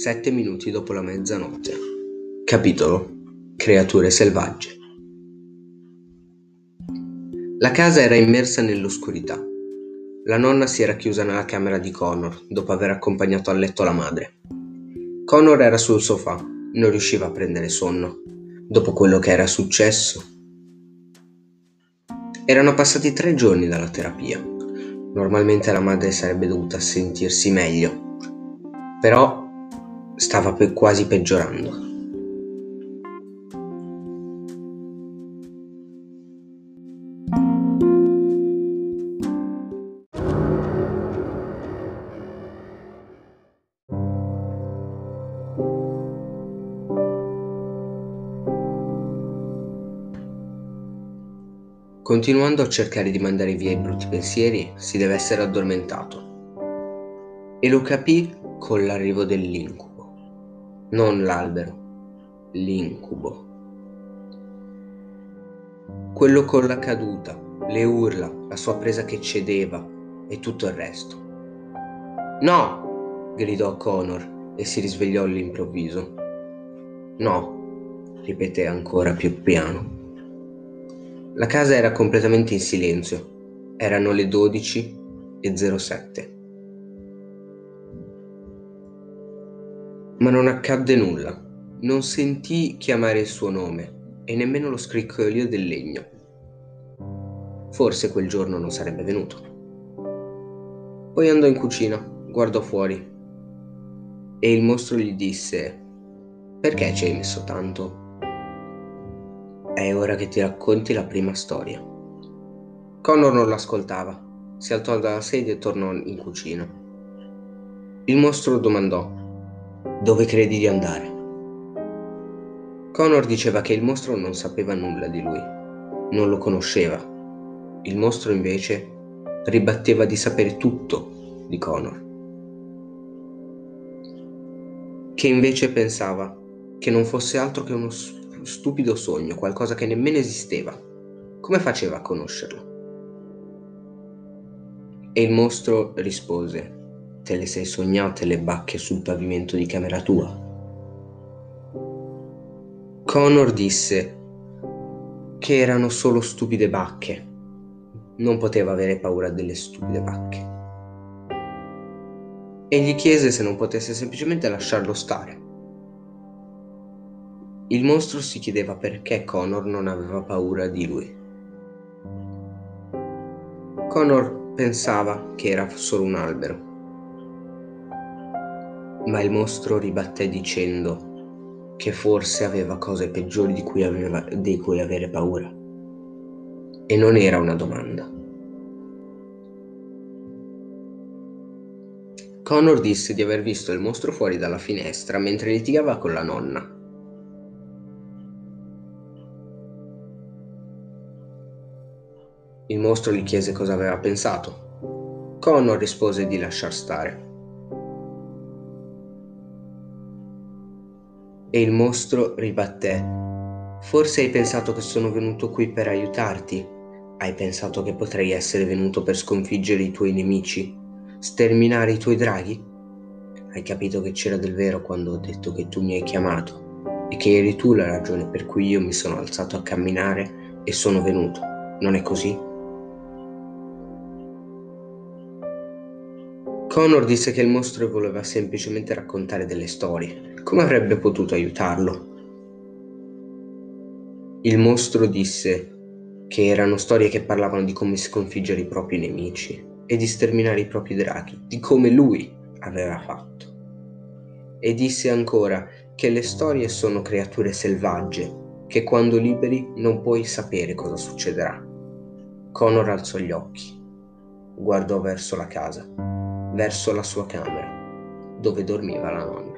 Sette minuti dopo la mezzanotte. Capitolo Creature selvagge. La casa era immersa nell'oscurità. La nonna si era chiusa nella camera di Connor dopo aver accompagnato a letto la madre. Connor era sul sofà, non riusciva a prendere sonno. Dopo quello che era successo. Erano passati tre giorni dalla terapia. Normalmente la madre sarebbe dovuta sentirsi meglio, però stava pe- quasi peggiorando. Continuando a cercare di mandare via i brutti pensieri, si deve essere addormentato. E lo capì con l'arrivo dell'incubo. Non l'albero, l'incubo. Quello con la caduta, le urla, la sua presa che cedeva e tutto il resto. No! gridò Connor e si risvegliò all'improvviso. No, ripeté ancora più piano. La casa era completamente in silenzio. Erano le 12 Ma non accadde nulla. Non sentì chiamare il suo nome e nemmeno lo scricchiolio del legno. Forse quel giorno non sarebbe venuto. Poi andò in cucina, guardò fuori e il mostro gli disse Perché ci hai messo tanto? È ora che ti racconti la prima storia. Connor non l'ascoltava. Si alzò dalla sedia e tornò in cucina. Il mostro domandò: Dove credi di andare? Connor diceva che il mostro non sapeva nulla di lui, non lo conosceva. Il mostro invece ribatteva di sapere tutto di Connor. Che invece pensava che non fosse altro che uno stupido sogno, qualcosa che nemmeno esisteva. Come faceva a conoscerlo? E il mostro rispose, te le sei sognate le bacche sul pavimento di camera tua? Connor disse che erano solo stupide bacche. Non poteva avere paura delle stupide bacche. E gli chiese se non potesse semplicemente lasciarlo stare. Il mostro si chiedeva perché Connor non aveva paura di lui. Connor pensava che era solo un albero, ma il mostro ribatté dicendo che forse aveva cose peggiori di cui, aveva, di cui avere paura. E non era una domanda. Connor disse di aver visto il mostro fuori dalla finestra mentre litigava con la nonna Il mostro gli chiese cosa aveva pensato. Connor rispose di lasciar stare. E il mostro ribatté. Forse hai pensato che sono venuto qui per aiutarti? Hai pensato che potrei essere venuto per sconfiggere i tuoi nemici? Sterminare i tuoi draghi? Hai capito che c'era del vero quando ho detto che tu mi hai chiamato e che eri tu la ragione per cui io mi sono alzato a camminare e sono venuto, non è così? Connor disse che il mostro voleva semplicemente raccontare delle storie. Come avrebbe potuto aiutarlo? Il mostro disse che erano storie che parlavano di come sconfiggere i propri nemici e di sterminare i propri draghi, di come lui aveva fatto. E disse ancora che le storie sono creature selvagge, che quando liberi non puoi sapere cosa succederà. Connor alzò gli occhi, guardò verso la casa verso la sua camera, dove dormiva la nonna.